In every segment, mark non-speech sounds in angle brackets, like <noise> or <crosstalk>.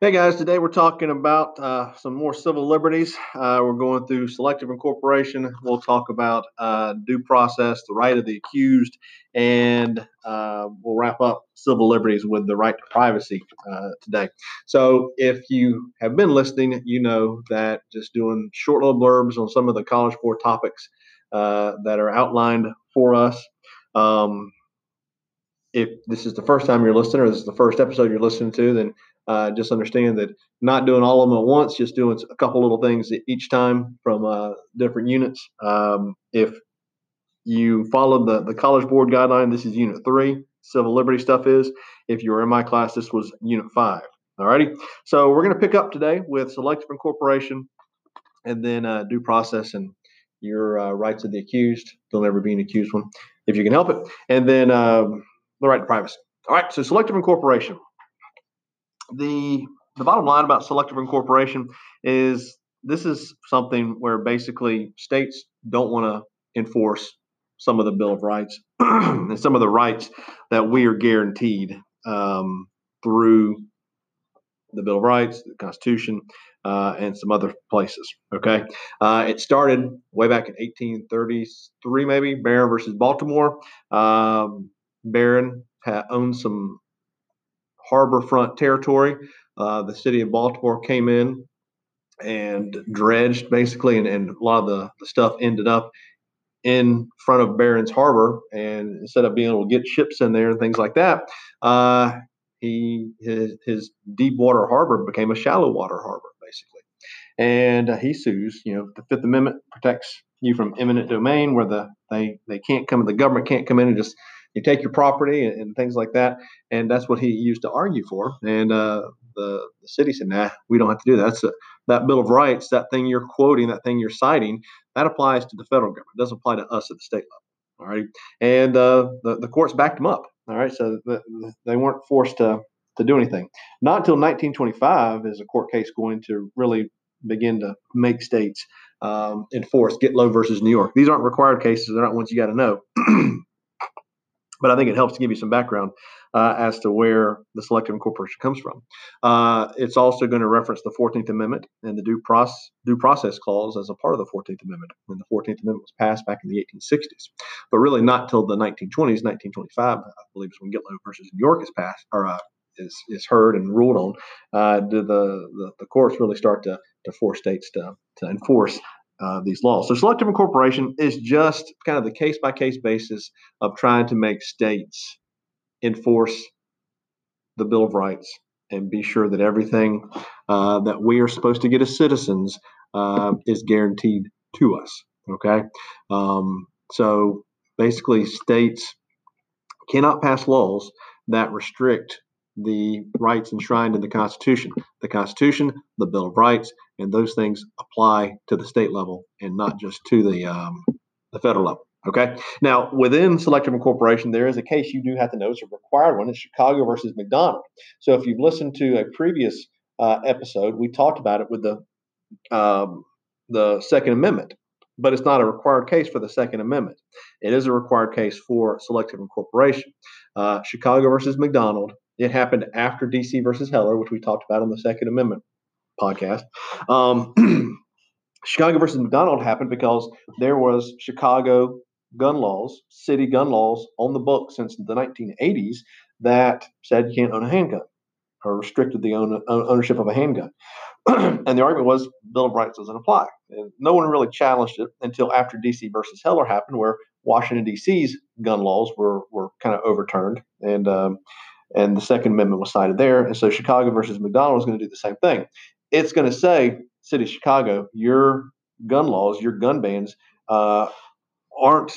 Hey guys, today we're talking about uh, some more civil liberties. Uh, we're going through selective incorporation. We'll talk about uh, due process, the right of the accused, and uh, we'll wrap up civil liberties with the right to privacy uh, today. So, if you have been listening, you know that just doing short little blurbs on some of the College Board topics uh, that are outlined for us. Um, if this is the first time you're listening or this is the first episode you're listening to, then uh, just understand that not doing all of them at once, just doing a couple little things each time from uh, different units. Um, if you follow the, the College Board guideline, this is Unit 3. Civil Liberty stuff is. If you were in my class, this was Unit 5. Alrighty. So we're going to pick up today with selective incorporation and then uh, due process and your uh, rights of the accused. There'll never be an accused one if you can help it. And then um, the right to privacy. All right. So selective incorporation the the bottom line about selective incorporation is this is something where basically states don't want to enforce some of the Bill of Rights <clears throat> and some of the rights that we are guaranteed um, through the Bill of Rights, the Constitution, uh, and some other places. Okay, uh, it started way back in 1833, maybe Barron versus Baltimore. Um, Barron owned some harbor front territory. Uh, the city of Baltimore came in and dredged basically, and, and a lot of the, the stuff ended up in front of Barron's Harbor. And instead of being able to get ships in there and things like that, uh, he his, his deep water harbor became a shallow water harbor basically. And uh, he sues. You know, the Fifth Amendment protects you from eminent domain, where the they they can't come, the government can't come in and just you take your property and, and, things like that. And that's what he used to argue for. And uh, the, the city said, nah, we don't have to do that. That's a, that Bill of Rights, that thing you're quoting, that thing you're citing, that applies to the federal government. It doesn't apply to us at the state level. All right. And uh, the, the courts backed them up. All right. So the, they weren't forced to, to do anything. Not until 1925 is a court case going to really begin to make states um, enforce Gitlow versus New York. These aren't required cases. They're not ones you got to know. <clears throat> but I think it helps to give you some background uh, as to where the selective incorporation comes from. Uh, it's also going to reference the 14th Amendment and the due process, due process clause as a part of the 14th Amendment. And the 14th Amendment was passed back in the 1860s, but really not till the 1920s, 1925, I believe, is when Gitlow versus New York is passed or uh, is is heard and ruled on. Uh, do the, the the courts really start to to force states to to enforce uh, these laws. So selective incorporation is just kind of the case by case basis of trying to make states enforce the Bill of Rights and be sure that everything uh, that we are supposed to get as citizens uh, is guaranteed to us. Okay, um, so basically, states cannot pass laws that restrict the rights enshrined in the Constitution. The Constitution, the Bill of Rights, and those things apply to the state level and not just to the um, the federal level. Okay. Now, within selective incorporation, there is a case you do have to know it's a required one. It's Chicago versus McDonald. So, if you've listened to a previous uh, episode, we talked about it with the um, the Second Amendment, but it's not a required case for the Second Amendment. It is a required case for selective incorporation. Uh, Chicago versus McDonald it happened after DC versus Heller, which we talked about on the Second Amendment podcast. Um, <clears throat> Chicago versus McDonald happened because there was Chicago gun laws, city gun laws on the books since the 1980s that said you can't own a handgun or restricted the own, ownership of a handgun. <clears throat> and the argument was Bill of Rights doesn't apply. And no one really challenged it until after DC versus Heller happened, where Washington D.C.'s gun laws were were kind of overturned, and um, and the Second Amendment was cited there. And so Chicago versus McDonald is going to do the same thing. It's going to say, City of Chicago, your gun laws, your gun bans uh, aren't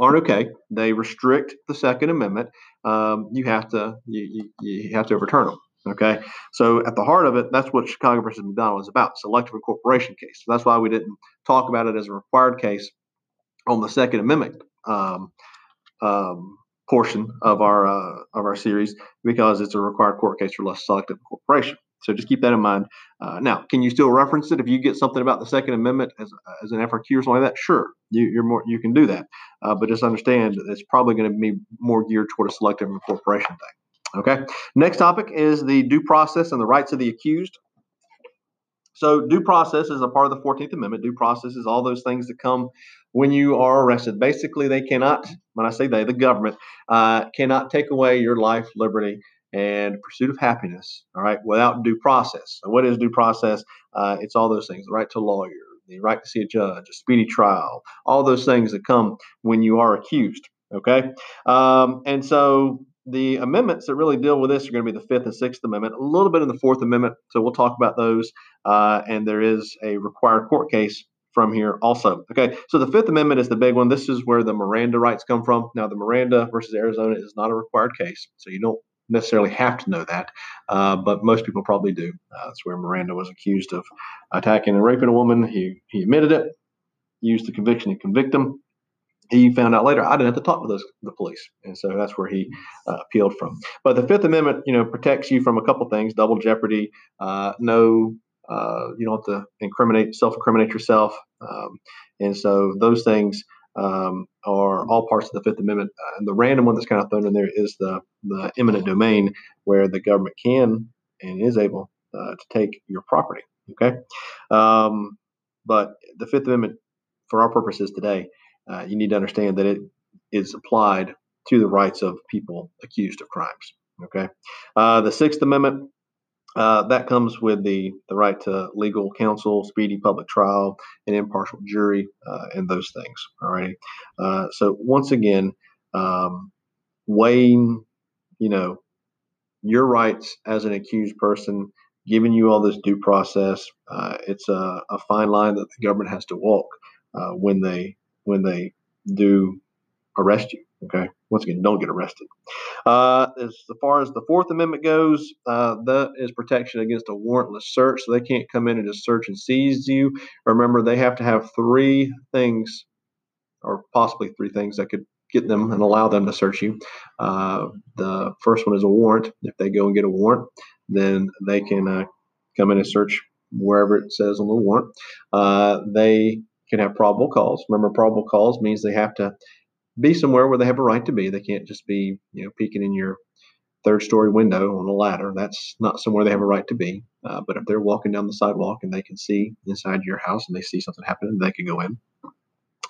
aren't okay. They restrict the Second Amendment. Um, you have to you, you, you have to overturn them. Okay, so at the heart of it, that's what Chicago versus McDonald is about. Selective incorporation case. So that's why we didn't talk about it as a required case on the Second Amendment um, um, portion of our uh, of our series because it's a required court case for less selective incorporation. So just keep that in mind. Uh, now, can you still reference it if you get something about the Second Amendment as, as an FRQ or something like that? Sure, you, are more you can do that, uh, but just understand it's probably going to be more geared toward a selective incorporation thing. Okay. Next topic is the due process and the rights of the accused. So, due process is a part of the 14th Amendment. Due process is all those things that come when you are arrested. Basically, they cannot, when I say they, the government, uh, cannot take away your life, liberty, and pursuit of happiness, all right, without due process. So what is due process? Uh, it's all those things the right to a lawyer, the right to see a judge, a speedy trial, all those things that come when you are accused, okay? Um, and so the amendments that really deal with this are going to be the Fifth and Sixth Amendment, a little bit in the Fourth Amendment. So we'll talk about those. Uh, and there is a required court case from here also. Okay, so the Fifth Amendment is the big one. This is where the Miranda rights come from. Now, the Miranda versus Arizona is not a required case, so you don't necessarily have to know that, uh, but most people probably do. Uh, that's where Miranda was accused of attacking and raping a woman. He he admitted it, used the conviction to convict him. He found out later I didn't have to talk to those, the police, and so that's where he uh, appealed from. But the Fifth Amendment, you know, protects you from a couple things: double jeopardy, uh, no uh, you don't have to incriminate, self-incriminate yourself, um, and so those things um, are all parts of the Fifth Amendment. Uh, and the random one that's kind of thrown in there is the the eminent domain, where the government can and is able uh, to take your property. Okay, um, but the Fifth Amendment, for our purposes today, uh, you need to understand that it is applied to the rights of people accused of crimes. Okay, uh, the Sixth Amendment uh, that comes with the, the right to legal counsel, speedy public trial, an impartial jury, uh, and those things. All right. Uh, so once again, um, weighing, you know, your rights as an accused person, giving you all this due process. Uh, it's a, a, fine line that the government has to walk uh, when they when they do arrest you. Okay. Once again, don't get arrested. Uh, as far as the Fourth Amendment goes, uh, that is protection against a warrantless search. So they can't come in and just search and seize you. Remember, they have to have three things, or possibly three things that could get them and allow them to search you. Uh, the first one is a warrant. If they go and get a warrant, then they can uh, come in and search wherever it says on the warrant. Uh, they can have probable cause. Remember, probable cause means they have to be somewhere where they have a right to be. They can't just be, you know, peeking in your third story window on a ladder. That's not somewhere they have a right to be. Uh, but if they're walking down the sidewalk and they can see inside your house and they see something happening, they can go in.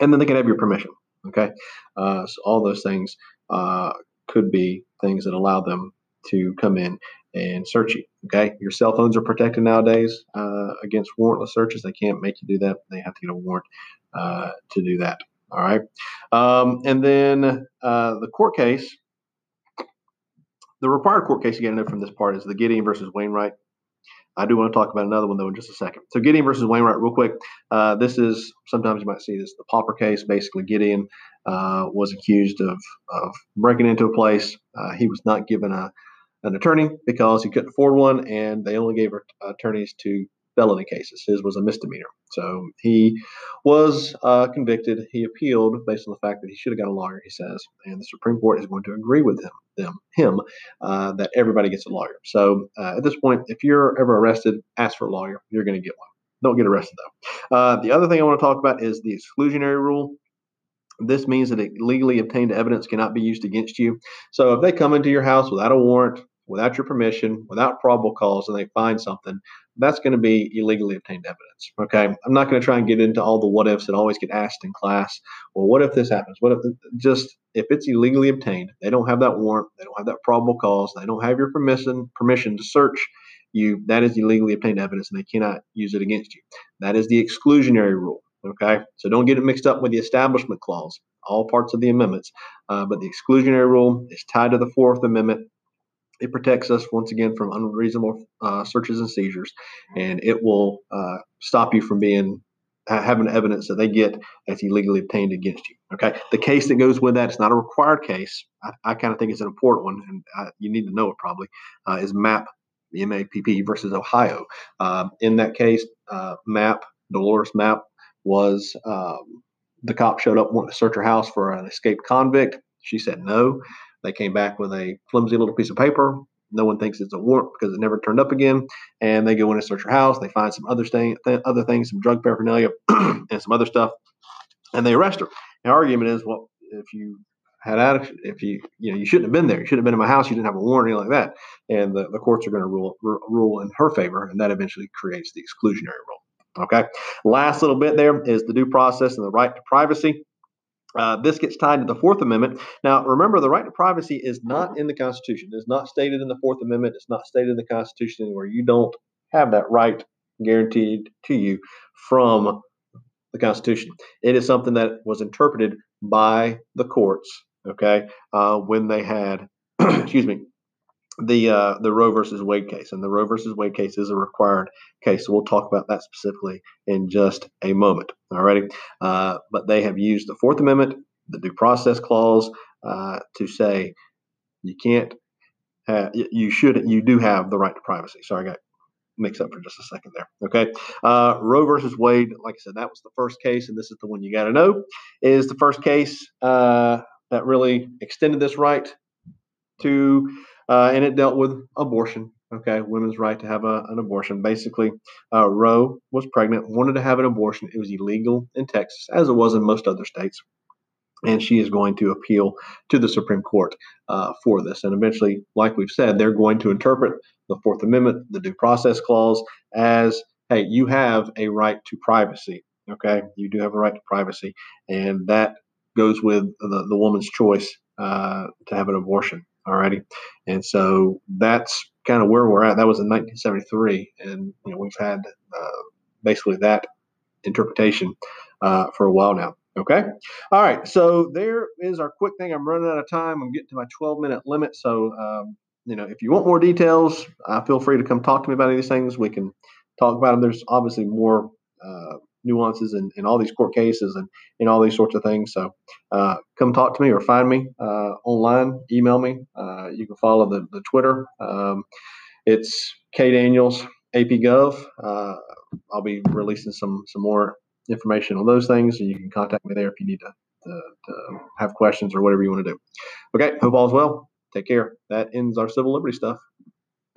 And then they can have your permission. Okay. Uh, so all those things uh, could be things that allow them to come in and search you. Okay. Your cell phones are protected nowadays uh, against warrantless searches. They can't make you do that. They have to get a warrant uh, to do that. All right. Um, and then uh, the court case, the required court case you got to know from this part is the Gideon versus Wainwright. I do want to talk about another one though in just a second. So Gideon versus Wainwright, real quick. Uh, this is sometimes you might see this the Pauper case. Basically, Gideon uh, was accused of of breaking into a place. Uh, he was not given a an attorney because he couldn't afford one, and they only gave attorneys to felony cases. His was a misdemeanor. So he was uh, convicted. He appealed based on the fact that he should have got a lawyer, he says. And the Supreme Court is going to agree with him, them, him uh, that everybody gets a lawyer. So uh, at this point, if you're ever arrested, ask for a lawyer. You're going to get one. Don't get arrested, though. Uh, the other thing I want to talk about is the exclusionary rule. This means that legally obtained evidence cannot be used against you. So if they come into your house without a warrant, without your permission, without probable cause, and they find something, that's going to be illegally obtained evidence. Okay. I'm not going to try and get into all the what ifs that always get asked in class. Well, what if this happens? What if just if it's illegally obtained, they don't have that warrant, they don't have that probable cause, they don't have your permission permission to search you, that is illegally obtained evidence and they cannot use it against you. That is the exclusionary rule. Okay. So don't get it mixed up with the establishment clause, all parts of the amendments. Uh, but the exclusionary rule is tied to the Fourth Amendment it protects us once again from unreasonable uh, searches and seizures, and it will uh, stop you from being having evidence that they get that's illegally obtained against you. Okay, the case that goes with that it's not a required case. I, I kind of think it's an important one, and I, you need to know it probably. Uh, is Mapp, the MAPP versus Ohio. Um, in that case, uh, Mapp, Dolores Mapp was um, the cop showed up wanting to search her house for an escaped convict. She said no. They came back with a flimsy little piece of paper. No one thinks it's a warrant because it never turned up again. And they go in and search her house. They find some other thing, th- other things, some drug paraphernalia, <clears throat> and some other stuff, and they arrest her. The argument is, well, if you had attitude. If you, you know, you shouldn't have been there. You shouldn't have been in my house. You didn't have a warrant, anything like that. And the, the courts are going to rule rule in her favor, and that eventually creates the exclusionary rule. Okay. Last little bit there is the due process and the right to privacy. Uh, this gets tied to the Fourth Amendment. Now, remember, the right to privacy is not in the Constitution. It's not stated in the Fourth Amendment. It's not stated in the Constitution anywhere. You don't have that right guaranteed to you from the Constitution. It is something that was interpreted by the courts, okay, uh, when they had, <clears throat> excuse me, the uh, the Roe versus Wade case, and the Roe versus Wade case is a required case. So we'll talk about that specifically in just a moment. Alrighty, uh, but they have used the Fourth Amendment, the Due Process Clause, uh, to say you can't, have, you should, you do have the right to privacy. Sorry, I got mix up for just a second there. Okay. Uh, Roe versus Wade, like I said, that was the first case, and this is the one you got to know, is the first case uh, that really extended this right to, uh, and it dealt with abortion. Okay, women's right to have a, an abortion. Basically, uh, Roe was pregnant, wanted to have an abortion. It was illegal in Texas, as it was in most other states and she is going to appeal to the Supreme Court uh, for this. And eventually, like we've said, they're going to interpret the Fourth Amendment, the Due Process Clause, as hey, you have a right to privacy. Okay, you do have a right to privacy, and that goes with the, the woman's choice uh, to have an abortion. Alrighty, and so that's kind of where we're at. That was in 1973, and you know we've had uh, basically that interpretation uh, for a while now. Okay. All right. So there is our quick thing. I'm running out of time. I'm getting to my 12 minute limit. So, um, you know, if you want more details, uh, feel free to come talk to me about any of these things. We can talk about them. There's obviously more uh, nuances in, in all these court cases and in all these sorts of things. So uh, come talk to me or find me uh, online, email me. Uh, you can follow the, the Twitter. Um, it's K Daniels AP Gov. Uh, I'll be releasing some some more information on those things, and you can contact me there if you need to, to, to have questions or whatever you want to do. Okay, hope all's well. Take care. That ends our civil liberty stuff.